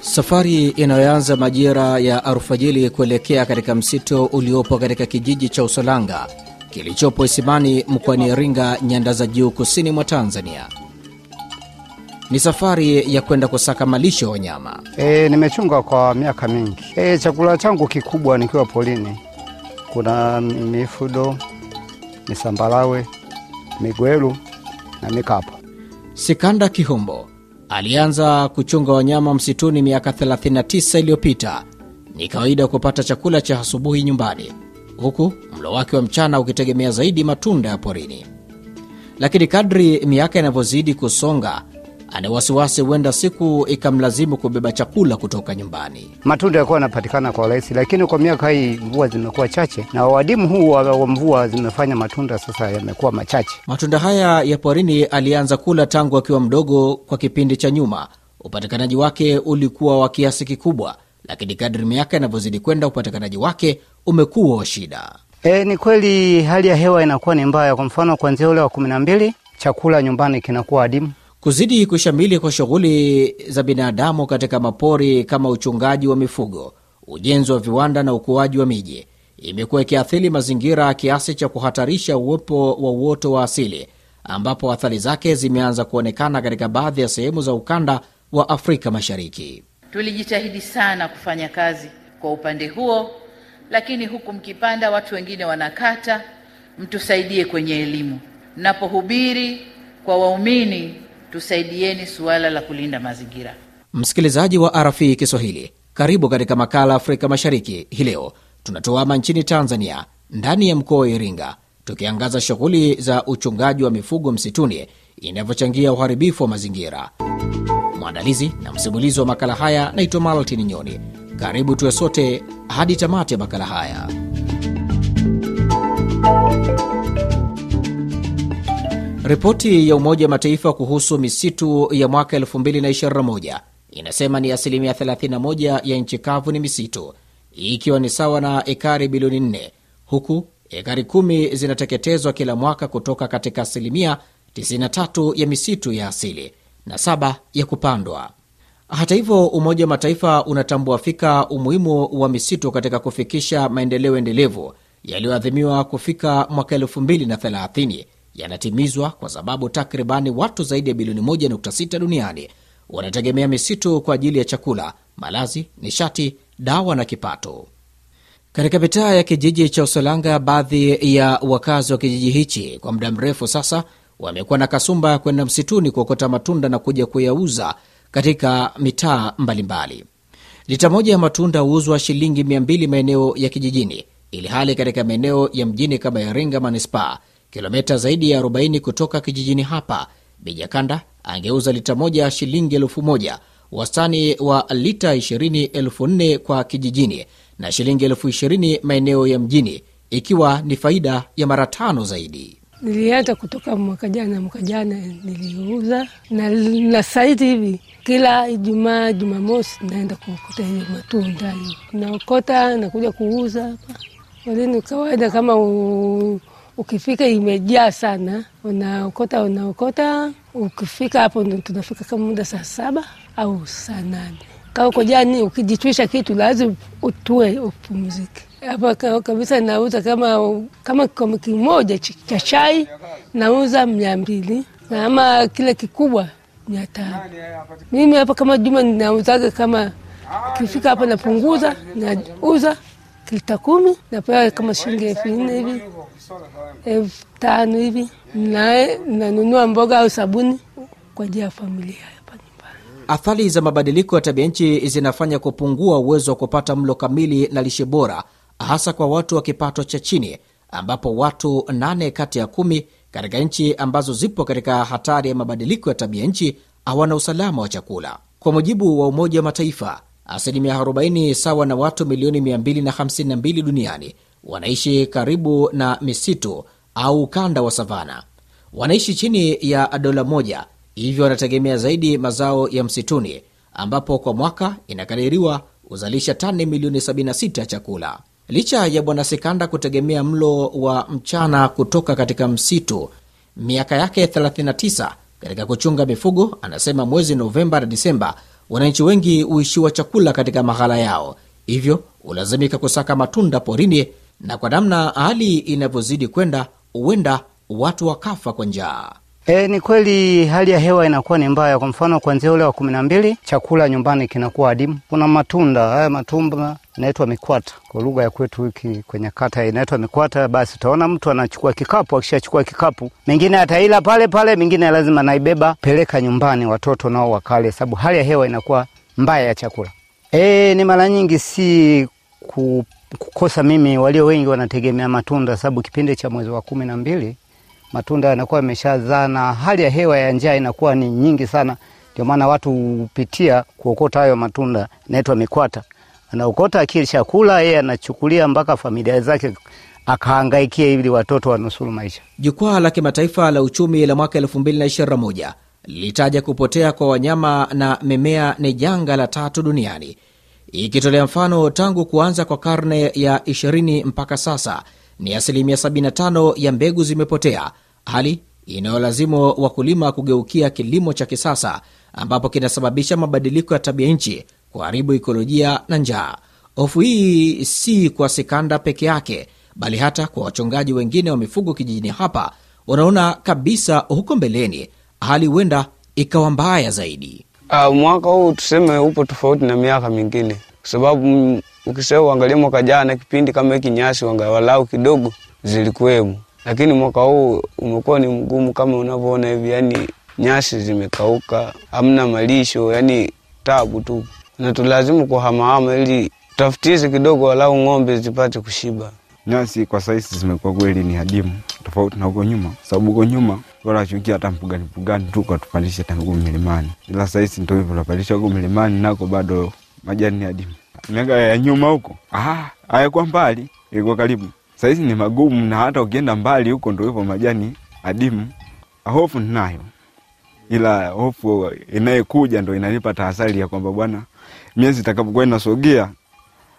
Safari inayoanza majira ya alfajiri kuelekea katika msitu uliopo katika kijiji cha Usolanga kilichopo Isimani mkoani Iringa, nyanda za juu kusini mwa Tanzania. Ni safari ya kwenda kusaka malisho ya wanyama. E, nimechunga kwa miaka mingi. E, chakula changu kikubwa nikiwa polini, kuna mifudo, misambalawe, migwelu na mikapa. Sikanda Kihombo alianza kuchunga wanyama msituni miaka 39 iliyopita. Ni kawaida kupata chakula cha asubuhi nyumbani, huku mlo wake wa mchana ukitegemea zaidi matunda ya porini. Lakini kadri miaka inavyozidi kusonga, ana wasiwasi huenda siku ikamlazimu kubeba chakula kutoka nyumbani. Matunda yakuwa yanapatikana kwa urahisi, lakini kwa miaka hii mvua zimekuwa chache na wadimu huu wa wa mvua zimefanya matunda sasa yamekuwa machache. Matunda haya ya porini alianza kula tangu akiwa mdogo. Kwa kipindi cha nyuma, upatikanaji wake ulikuwa wa kiasi kikubwa, lakini kadri miaka inavyozidi kwenda, upatikanaji wake umekuwa wa shida. E, ni kweli hali ya hewa inakuwa ni mbaya. Kwa mfano kuanzia ule wa kumi na mbili chakula nyumbani kinakuwa adimu. Kuzidi kushamili kwa shughuli za binadamu katika mapori kama uchungaji wa mifugo, ujenzi wa viwanda na ukuaji wa miji imekuwa ikiathiri mazingira kiasi cha kuhatarisha uwepo wa uoto wa asili, ambapo athari zake zimeanza kuonekana katika baadhi ya sehemu za ukanda wa Afrika Mashariki. Tulijitahidi sana kufanya kazi kwa upande huo, lakini huku mkipanda, watu wengine wanakata. Mtusaidie kwenye elimu, mnapohubiri kwa waumini tusaidieni suala la kulinda mazingira. Msikilizaji wa RFI Kiswahili, karibu katika makala Afrika Mashariki. Hii leo tunatuama nchini Tanzania, ndani ya mkoa wa Iringa, tukiangaza shughuli za uchungaji wa mifugo msituni inavyochangia uharibifu wa mazingira. Mwandalizi na msimulizi wa makala haya naitwa Maltin Nyoni. Karibu tuwe sote hadi tamati ya makala haya. Ripoti ya Umoja wa Mataifa kuhusu misitu ya mwaka 2021 inasema ni asilimia 31 ya nchi kavu ni misitu, ikiwa ni sawa na ekari bilioni 4, huku ekari kumi zinateketezwa kila mwaka kutoka katika asilimia 93 ya misitu ya asili na saba ya kupandwa. Hata hivyo, Umoja wa Mataifa unatambua fika umuhimu wa misitu katika kufikisha maendeleo endelevu yaliyoadhimiwa kufika mwaka 2030 yanatimizwa kwa sababu takribani watu zaidi ya bilioni 1.6 duniani wanategemea misitu kwa ajili ya chakula, malazi, nishati, dawa na kipato. Katika mitaa ya kijiji cha Usolanga, baadhi ya wakazi wa kijiji hichi kwa muda mrefu sasa wamekuwa na kasumba ya kwenda msituni kuokota matunda na kuja kuyauza katika mitaa mbalimbali. Lita moja ya matunda huuzwa shilingi 200 maeneo ya kijijini, ili hali katika maeneo ya mjini kama Iringa manispaa kilomita zaidi ya 40 kutoka kijijini hapa, Bijakanda angeuza lita moja ya shilingi elfu moja wastani wa lita 20 elfu nne kwa kijijini na shilingi elfu 20 maeneo ya mjini, ikiwa ni faida ya mara tano zaidi. Nilianza kutoka mwaka jana, mwaka jana niliuza na, na saizi hivi kila Ijumaa, Jumamosi naenda kuokota hiyo matunda naokota nakuja kuuza hapa. Walini kawaida kama u, ukifika imejaa sana, unaokota unaokota. Ukifika hapo ndo tunafika kama muda saa saba au saa nane. Kaa uko jani, ukijitwisha kitu lazima utue upumzike. Hapa kabisa nauza kama kama kikombe kimoja cha chai nauza mia mbili na ama kile kikubwa mia tano. Mimi hapa kama juma nauzaga kama kifika hapa napunguza nauza kilita kumi napewa kama shilingi elfu nne hivi elfu tano hivi, naye nanunua mboga au sabuni kwa ajili ya familia hapa nyumbani. Athari za mabadiliko ya tabia nchi zinafanya kupungua uwezo wa kupata mlo kamili na lishe bora, hasa kwa watu wa kipato cha chini, ambapo watu nane kati ya kumi katika nchi ambazo zipo katika hatari ya mabadiliko ya tabia nchi hawana usalama wa chakula. Kwa mujibu wa Umoja wa Mataifa, asilimia 40 sawa na watu milioni 252 duniani wanaishi karibu na misitu au ukanda wa savana. Wanaishi chini ya dola moja, hivyo wanategemea zaidi mazao ya msituni, ambapo kwa mwaka inakadiriwa huzalisha tani milioni 76 ya chakula. Licha ya Bwana Sekanda kutegemea mlo wa mchana kutoka katika msitu miaka yake 39 katika kuchunga mifugo, anasema mwezi Novemba na Disemba wananchi wengi huishiwa chakula katika maghala yao, hivyo hulazimika kusaka matunda porini, na kwa namna hali inavyozidi kwenda, huenda watu wakafa kwa njaa. E, ni kweli hali ya hewa inakuwa ni mbaya. Kwa mfano kuanzia ule wa kumi na mbili chakula nyumbani kinakuwa adimu. Kuna matunda haya matunda inaitwa mikwata kwa lugha ya kwetu wiki kwenye kata inaitwa mikwata. Basi utaona mtu anachukua kikapu, akishachukua kikapu mengine ataila pale pale, mengine lazima naibeba peleka nyumbani, watoto nao wakale, sababu hali ya hewa inakuwa mbaya ya chakula. E, ni mara nyingi si ku, kukosa mimi, walio wengi wanategemea matunda, sababu kipindi cha mwezi wa kumi na mbili matunda yanakuwa yameshazaa na hali ya hewa ya njaa inakuwa ni nyingi sana. Ndio maana watu hupitia kuokota hayo matunda, inaitwa mikwata. Anaokota akilisha kula, yeye anachukulia mpaka familia zake akahangaikia ili watoto wanusuru maisha. Jukwaa la kimataifa la uchumi la mwaka 2021 lilitaja kupotea kwa wanyama na mimea ni janga la tatu duniani, ikitolea mfano tangu kuanza kwa karne ya 20 mpaka sasa ni asilimia 75 ya mbegu zimepotea, hali inayolazimu wakulima kugeukia kilimo cha kisasa ambapo kinasababisha mabadiliko ya tabia nchi, kuharibu ikolojia na njaa. Hofu hii si kwa Sekanda peke yake, bali hata kwa wachungaji wengine wa mifugo kijijini hapa. Wanaona kabisa huko mbeleni hali huenda ikawa mbaya zaidi. Uh, mwaka huu tuseme upo tofauti na miaka mingine kwa sababu ukisema uangalie mwaka jana kipindi kama hiki nyasi walau kidogo zilikuwemo, lakini mwaka huu umekuwa ni mgumu kama unavyoona hivi, yani nyasi zimekauka, hamna malisho, yani tabu tu, na tulazimu kuhamahama ili tafutize kidogo, walau ng'ombe zipate kushiba. Nyasi kwa saisi zimekuwa kweli ni hadimu, tofauti na huko nyuma, sababu huko nyuma wanachukia hata mpugani pugani tu katupandisha tangu milimani, ila saisi ndo hivyo napandisha huko milimani nako bado majani ni hadimu miaka ya nyuma huko hayakuwa mbali, ilikuwa karibu. Sahizi ni magumu, na hata ukienda mbali huko ndo hivyo majani adimu. Hofu ninayo, ila hofu inayekuja ndo inanipa tahadhari ya kwamba bwana, miezi itakapokuwa inasogea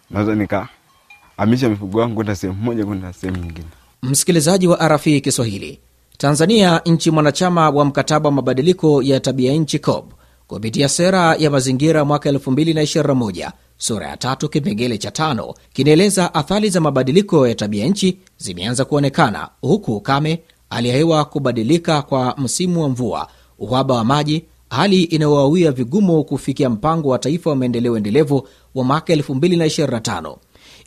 naweza nikahamisha mifugo yangu kwenda sehemu moja kwenda sehemu nyingine. Msikilizaji wa RFI Kiswahili, Tanzania, nchi mwanachama wa mkataba wa mabadiliko ya tabia nchi COP, kupitia sera ya mazingira mwaka 2021 sura ya tatu kipengele cha tano kinaeleza athari za mabadiliko ya tabia nchi zimeanza kuonekana, huku ukame, hali kubadilika kwa msimu wa mvua, uhaba wa maji, hali inayowawia vigumu kufikia mpango wa taifa wa maendeleo endelevu wa mwaka 2025.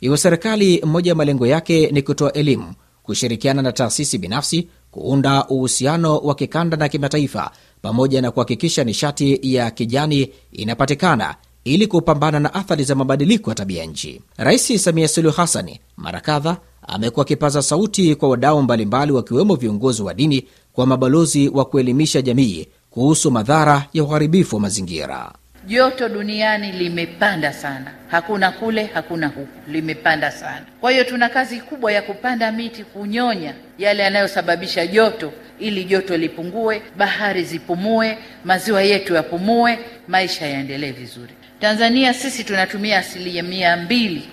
Iwe serikali, mmoja ya malengo yake ni kutoa elimu, kushirikiana na taasisi binafsi, kuunda uhusiano wa kikanda na kimataifa, pamoja na kuhakikisha nishati ya kijani inapatikana ili kupambana na athari za mabadiliko ya tabia nchi. Rais Samia Suluhu Hasani mara kadha amekuwa akipaza sauti kwa wadau mbalimbali, wakiwemo viongozi wa dini, kwa mabalozi wa kuelimisha jamii kuhusu madhara ya uharibifu wa mazingira. Joto duniani limepanda sana, hakuna kule, hakuna huku, limepanda sana. Kwa hiyo tuna kazi kubwa ya kupanda miti, kunyonya yale yanayosababisha joto, ili joto lipungue, bahari zipumue, maziwa yetu yapumue, maisha yaendelee vizuri. Tanzania sisi tunatumia asilimia mbili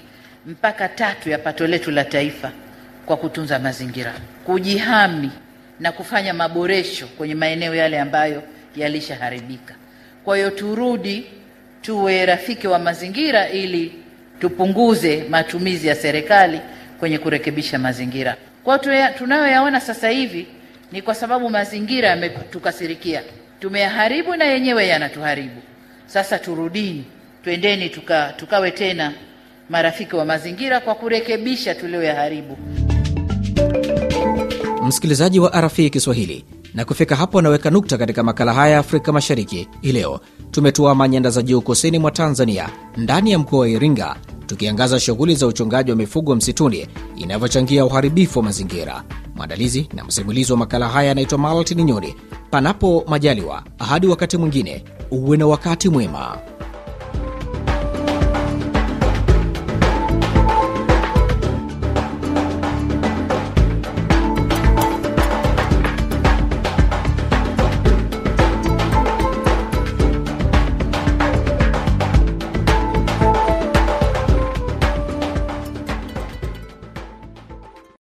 mpaka tatu ya pato letu la taifa kwa kutunza mazingira, kujihami na kufanya maboresho kwenye maeneo yale ambayo yalishaharibika. Kwa hiyo turudi tuwe rafiki wa mazingira ili tupunguze matumizi ya serikali kwenye kurekebisha mazingira. Kwa tunayoyaona sasa hivi ni kwa sababu mazingira yametukasirikia, tumeyaharibu na yenyewe yanatuharibu. Sasa turudini, twendeni tuka, tukawe tena marafiki wa mazingira kwa kurekebisha tulioyaharibu. Msikilizaji wa RFI Kiswahili, na kufika hapo anaweka nukta katika makala haya ya Afrika Mashariki hii leo. Tumetuama nyanda za juu kusini mwa Tanzania, ndani ya mkoa wa Iringa, tukiangaza shughuli za uchungaji wa mifugo msituni inavyochangia uharibifu wa mazingira. Mwandalizi na msimulizi wa makala haya anaitwa Maltini Nyoni. Panapo majaliwa, hadi wakati mwingine, uwe na wakati mwema.